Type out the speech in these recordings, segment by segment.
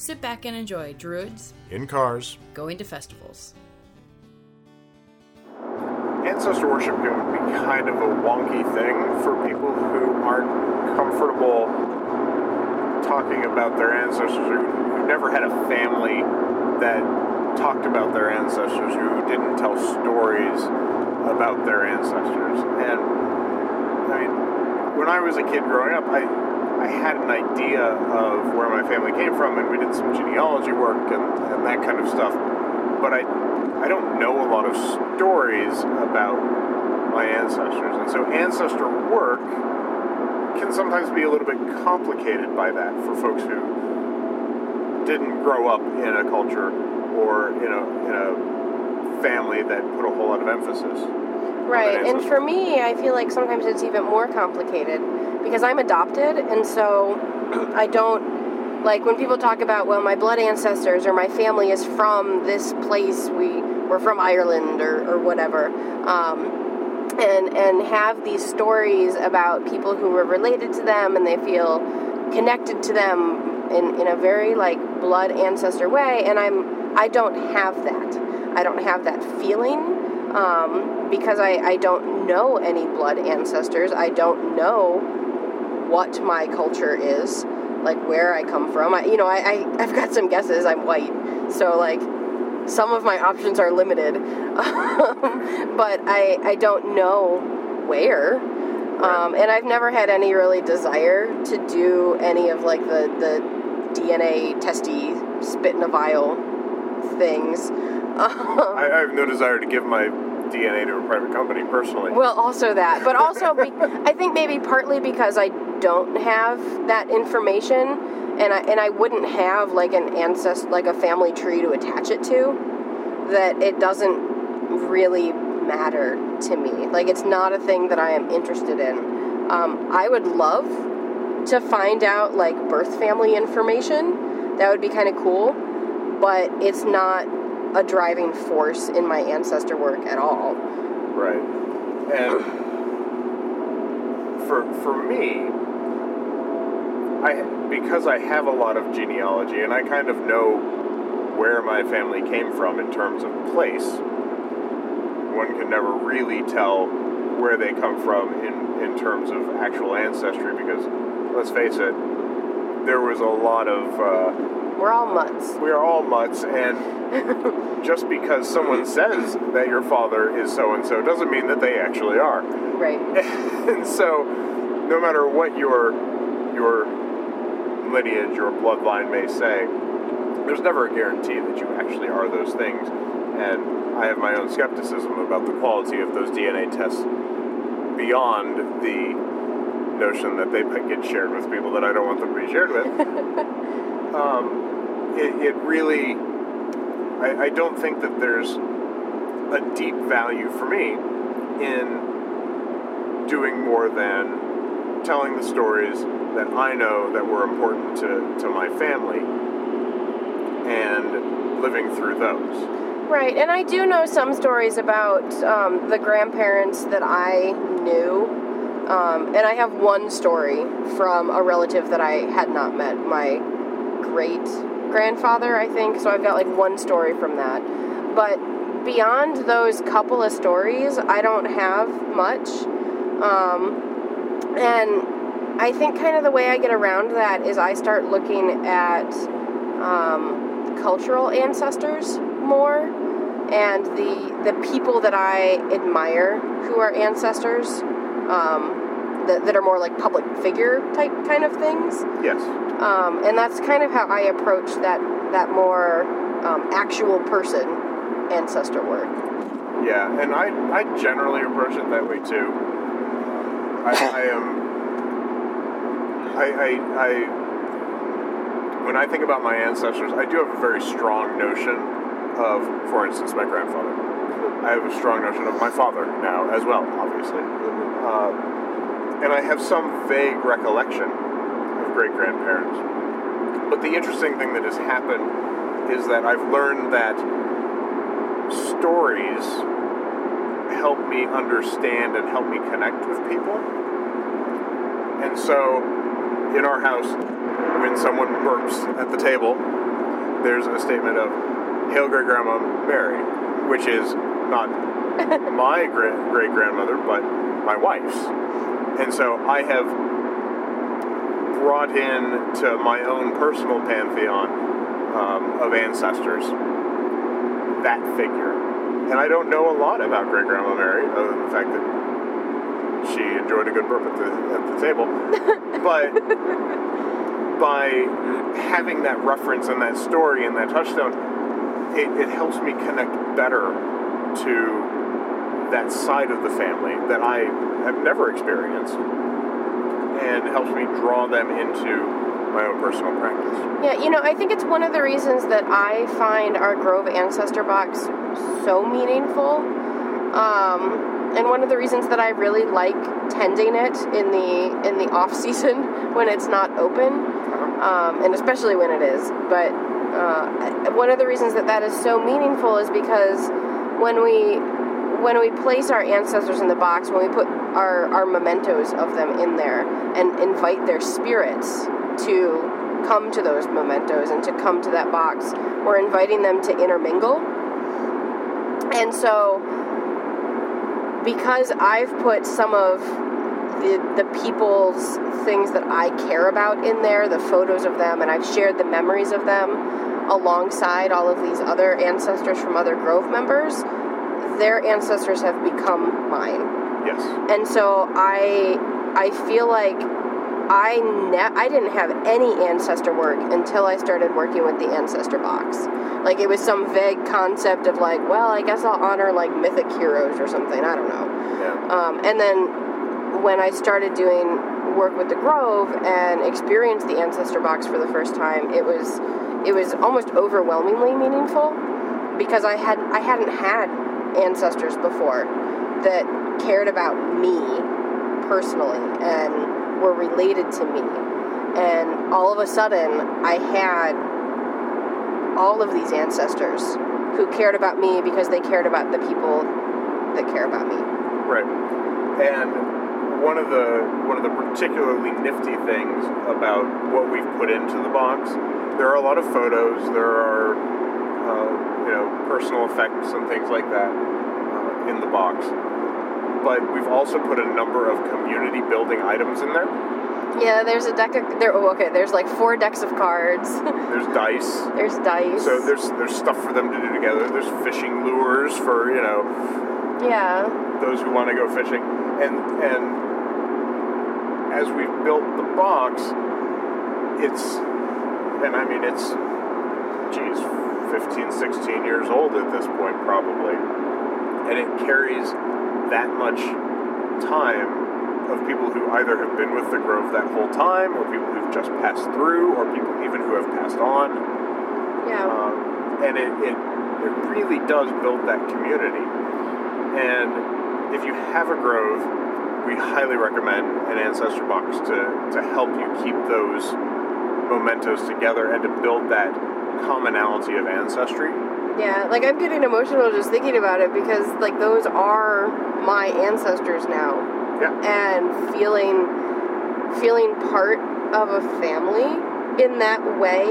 sit back and enjoy Druids In cars, going to festivals. ancestor worship can be kind of a wonky thing for people who aren't comfortable talking about their ancestors, who, who never had a family that talked about their ancestors, who didn't tell stories about their ancestors. And I mean, when I was a kid growing up, I I had an idea of where my family came from, and we did some genealogy work and, and that kind of stuff. But I I don't know a lot of stories about my ancestors, and so ancestor work can sometimes be a little bit complicated by that for folks who didn't grow up in a culture or in a in a family that put a whole lot of emphasis. Right, an and for me, I feel like sometimes it's even more complicated because I'm adopted, and so I don't like when people talk about well, my blood ancestors or my family is from this place. We we're from Ireland or, or whatever, um, and and have these stories about people who were related to them, and they feel connected to them in in a very like blood ancestor way, and I'm I don't have that. I don't have that feeling um, because I, I don't know any blood ancestors. I don't know what my culture is, like where I come from. I, you know, I, I, I've got some guesses. I'm white, so like some of my options are limited, but I, I don't know where. Um, and I've never had any really desire to do any of like the, the DNA testy spit in a vial things. Um, I, I have no desire to give my DNA to a private company personally. Well, also that, but also be, I think maybe partly because I don't have that information, and I and I wouldn't have like an ancestor, like a family tree to attach it to, that it doesn't really matter to me. Like it's not a thing that I am interested in. Um, I would love to find out like birth family information. That would be kind of cool, but it's not a driving force in my ancestor work at all. Right. And for for me, I because I have a lot of genealogy and I kind of know where my family came from in terms of place. One can never really tell where they come from in in terms of actual ancestry because let's face it, there was a lot of uh, We're all mutts. we are all mutts, and just because someone says that your father is so and so doesn't mean that they actually are. Right. And so, no matter what your your lineage or bloodline may say, there's never a guarantee that you actually are those things. And I have my own skepticism about the quality of those DNA tests beyond the notion that they might get shared with people that I don't want them to be shared with. um, it, it really, I, I don't think that there's a deep value for me in doing more than telling the stories that I know that were important to, to my family and living through those. Right. And I do know some stories about um, the grandparents that I knew. Um, and I have one story from a relative that I had not met, my great grandfather, I think. So I've got like one story from that. But beyond those couple of stories, I don't have much. Um, and I think kind of the way I get around that is I start looking at um, cultural ancestors more and the the people that I admire who are ancestors, um, that, that are more like public figure type kind of things. Yes. Um, and that's kind of how I approach that that more um, actual person ancestor work. Yeah, and I, I generally approach it that way too. I, I am. I, I, I. When I think about my ancestors, I do have a very strong notion of, for instance, my grandfather. I have a strong notion of my father now as well, obviously. Uh, and I have some vague recollection of great grandparents. But the interesting thing that has happened is that I've learned that stories help me understand and help me connect with people. And so, in our house, when someone burps at the table, there's a statement of Hail Great Grandma Mary, which is not my great grandmother, but my wife's. And so I have brought in to my own personal pantheon um, of ancestors that figure. And I don't know a lot about Great Grandma Mary, other than the fact that she enjoyed a good burp at the, at the table. but by having that reference and that story and that touchstone, it, it helps me connect better to that side of the family that I have never experienced and helps me draw them into my own personal practice. Yeah, you know, I think it's one of the reasons that I find our Grove Ancestor box so meaningful. Um, and one of the reasons that I really like tending it in the in the off season when it's not open, um, and especially when it is. But uh, one of the reasons that that is so meaningful is because when we when we place our ancestors in the box, when we put our, our mementos of them in there and invite their spirits to come to those mementos and to come to that box, we're inviting them to intermingle. And so, because I've put some of the, the people's things that I care about in there, the photos of them, and I've shared the memories of them alongside all of these other ancestors from other Grove members, their ancestors have become mine. Yes. And so I I feel like I ne- I didn't have any ancestor work until I started working with the ancestor box. Like it was some vague concept of like, well, I guess I'll honor like mythic heroes or something. I don't know. Yeah. Um, and then when I started doing work with the Grove and experienced the ancestor box for the first time, it was it was almost overwhelmingly meaningful because I had I hadn't had ancestors before that cared about me personally and were related to me. And all of a sudden, I had all of these ancestors who cared about me because they cared about the people that care about me. Right. And one of the one of the particularly nifty things about what we've put into the box, there are a lot of photos. There are uh, you know personal effects and things like that uh, in the box. But we've also put a number of community building items in there. Yeah, there's a deck of there. Oh, okay, there's like four decks of cards. There's dice. there's dice. So there's there's stuff for them to do together. There's fishing lures for you know yeah, those who want to go fishing. And and as we've built the box, it's and I mean it's geez, 15, 16 years old at this point probably. And it carries that much time of people who either have been with the Grove that whole time, or people who've just passed through, or people even who have passed on. yeah. Um, and it, it, it really does build that community. And if you have a grove, we highly recommend an ancestor box to, to help you keep those mementos together and to build that commonality of ancestry. Yeah, like I'm getting emotional just thinking about it because like those are my ancestors now, Yeah. and feeling feeling part of a family in that way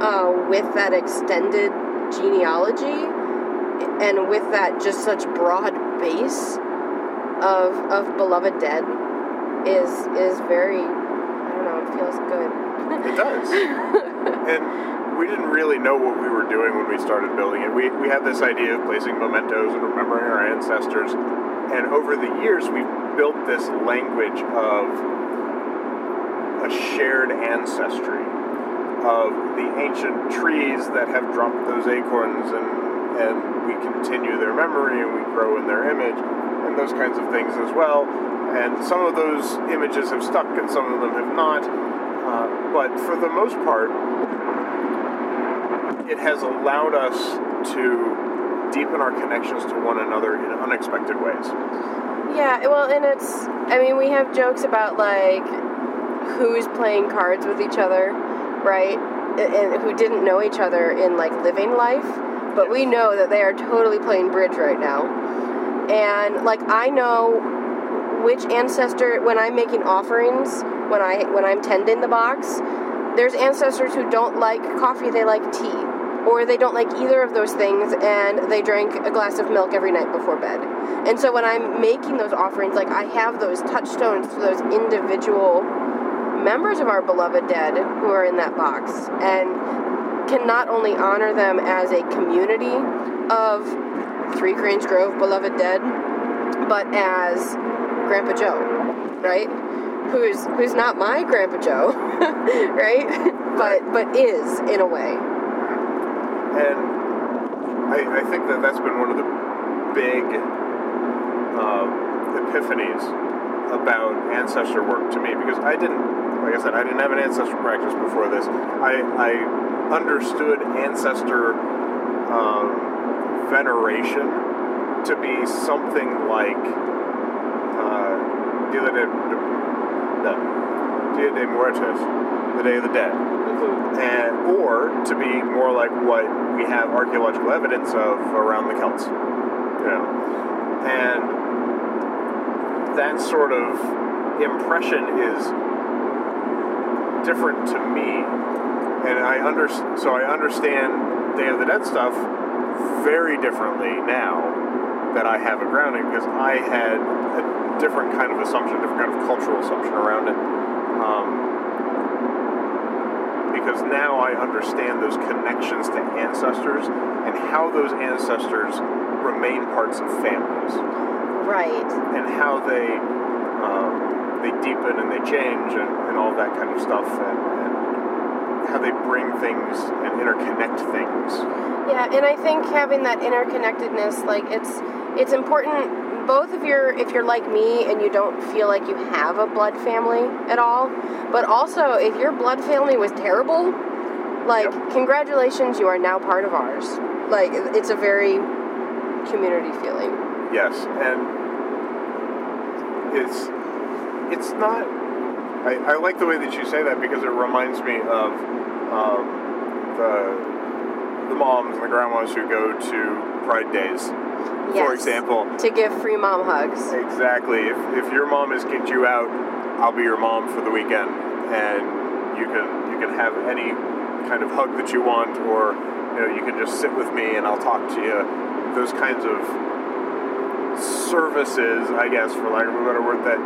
uh, with that extended genealogy and with that just such broad base of of beloved dead is is very I don't know it feels good. It does. and we didn't really know what we were doing when we started building it. We, we had this idea of placing mementos and remembering our ancestors. And over the years, we've built this language of a shared ancestry, of the ancient trees that have dropped those acorns, and, and we continue their memory and we grow in their image, and those kinds of things as well. And some of those images have stuck and some of them have not. Uh, but for the most part, it has allowed us to deepen our connections to one another in unexpected ways. Yeah, well, and it's, I mean, we have jokes about like who's playing cards with each other, right? And who didn't know each other in like living life, but we know that they are totally playing bridge right now. And like, I know which ancestor, when I'm making offerings, when, I, when I'm tending the box, there's ancestors who don't like coffee, they like tea. Or they don't like either of those things and they drink a glass of milk every night before bed. And so when I'm making those offerings, like I have those touchstones to those individual members of our beloved dead who are in that box and can not only honor them as a community of Three Cranes Grove beloved dead, but as Grandpa Joe, right? Who's who's not my Grandpa Joe, right? But but is in a way. And I, I think that that's been one of the big um, epiphanies about ancestor work to me because I didn't, like I said, I didn't have an ancestor practice before this. I, I understood ancestor um, veneration to be something like uh, Dia de, no, Dia de Muertos, the Day of the Dead. Mm-hmm. And or to be more like what we have archaeological evidence of around the Celts, you know, and that sort of impression is different to me, and I under so I understand Day of the Dead stuff very differently now that I have a grounding because I had a different kind of assumption, different kind of cultural assumption around it. Um, because now I understand those connections to ancestors and how those ancestors remain parts of families Right. and how they um, they deepen and they change and, and all that kind of stuff and, and how they bring things and interconnect things. Yeah, and I think having that interconnectedness, like it's it's important both if you're if you're like me and you don't feel like you have a blood family at all, but also if your blood family was terrible, like Yep. congratulations, you are now part of ours. Like it's a very community feeling. Yes, and it's it's not. I, I like the way that you say that because it reminds me of um, the the moms and the grandmas who go to Pride Days, for example. To give free mom hugs. Exactly. If, if your mom has kicked you out, I'll be your mom for the weekend, and you can you can have any kind of hug that you want, or you know you can just sit with me and I'll talk to you. Those kinds of services, I guess, for lack of a better word, that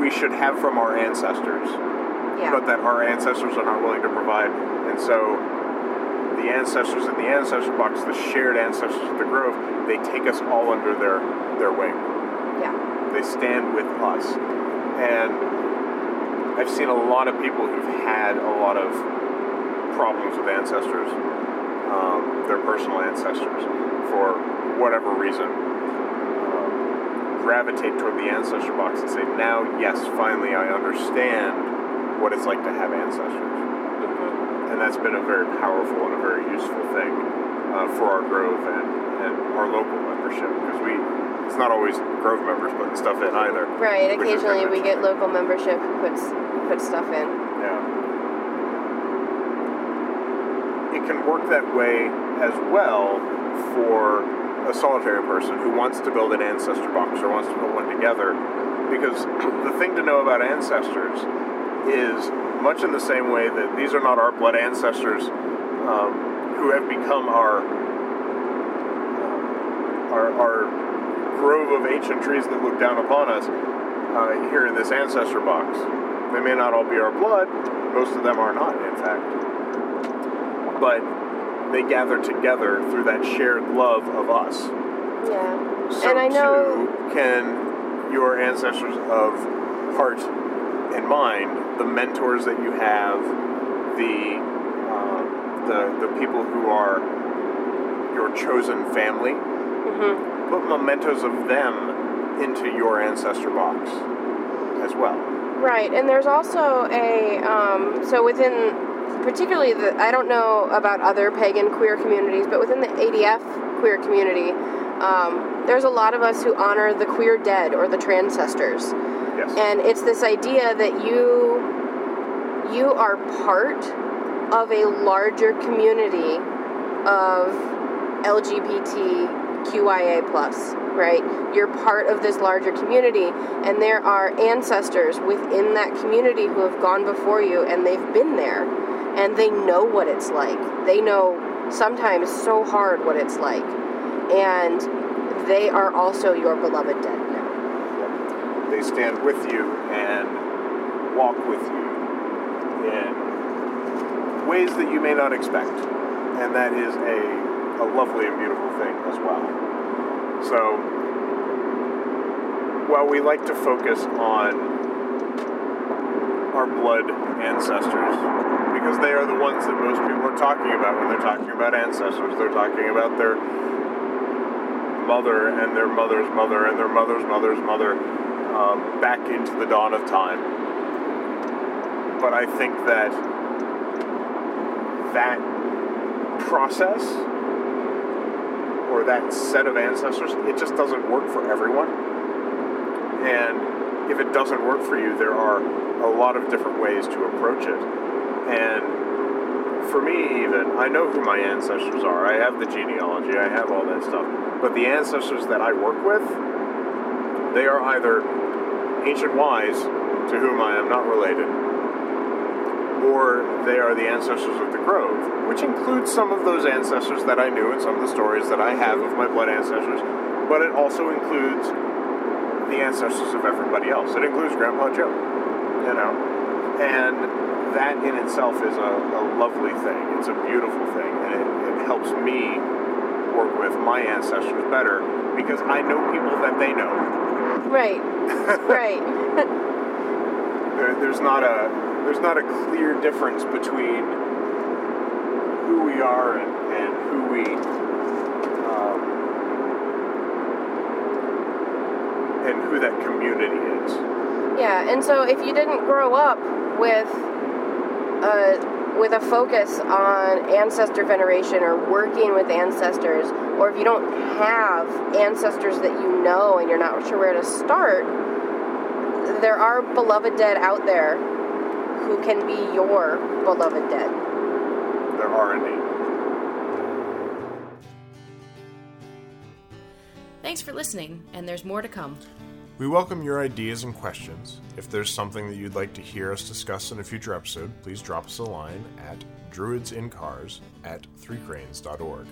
we should have from our ancestors, Yeah. but that our ancestors are not willing to provide, and so. The ancestors in the ancestor box, the shared ancestors of the grove, they take us all under their their wing yeah. they stand with us. And I've seen a lot of people who've had a lot of problems with ancestors, um, their personal ancestors, for whatever reason, um, gravitate toward the ancestor box and say, now, yes, finally, I understand what it's like to have ancestors. And that's been a very powerful and a very useful thing uh, for our Grove and, and our local membership because we it's not always Grove members putting stuff in either. Right. which has been Occasionally we get local membership who puts puts stuff in. Yeah. It can work that way as well for a solitary person who wants to build an ancestor box or wants to put one together. Because the thing to know about ancestors is much in the same way that these are not our blood ancestors um, who have become our, our our grove of ancient trees that look down upon us uh, here in this ancestor box. They may not all be our blood. Most of them are not, in fact. but they gather together through that shared love of us. Yeah. So and I know too can your ancestors of heart and mind, the mentors that you have, the uh, the the people who are your chosen family, Mm-hmm. put mementos of them into your ancestor box as well. Right, and there's also a um, so within particularly the I don't know about other pagan queer communities, but within the ADF queer community, um, there's a lot of us who honor the queer dead or the transcestors, And it's this idea that you you are part of a larger community of LGBTQIA plus, right? You're part of this larger community, and there are ancestors within that community who have gone before you, and they've been there, and they know what it's like. They know sometimes so hard what it's like, and they are also your beloved dead. They stand with you and walk with you in ways that you may not expect. And that is a, a lovely and beautiful thing as well. So, while we like to focus on our blood ancestors, because they are the ones that most people are talking about when they're talking about ancestors, they're talking about their mother and their mother's mother and their mother's mother's mother um, back into the dawn of time. But I think that that process or that set of ancestors, it just doesn't work for everyone. And if it doesn't work for you, there are a lot of different ways to approach it. And for me, even, I know who my ancestors are. I have the genealogy, I have all that stuff. But the ancestors that I work with, they are either ancient wise, to whom I am not related, or they are the ancestors of the Grove, which includes some of those ancestors that I knew and some of the stories that I have of my blood ancestors, but it also includes the ancestors of everybody else. It includes Grandpa Joe, you know? And that in itself is a, a lovely thing. It's a beautiful thing, and it, it helps me work with my ancestors better because I know people that they know. Right, right. There, there's not a there's not a clear difference between who we are and, and who we um, and who that community is. Yeah, and so if you didn't grow up with a with a focus on ancestor veneration or working with ancestors, or if you don't have ancestors that you know and you're not sure where to start, there are beloved dead out there who can be your beloved dead. There are indeed. Thanks for listening, and there's more to come. We welcome your ideas and questions. If there's something that you'd like to hear us discuss in a future episode, please drop us a line at druidsincars at threecranes.org.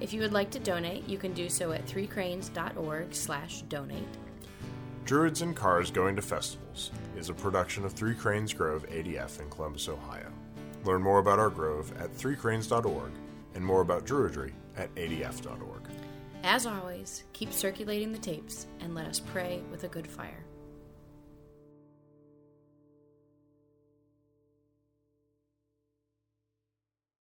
If you would like to donate, you can do so at threecranes.org slash donate. Druids in Cars Going to Festivals is a production of Three Cranes Grove ADF in Columbus, Ohio. Learn more about our grove at threecranes.org and more about Druidry at adf.org. As always, keep circulating the tapes and let us pray with a good fire.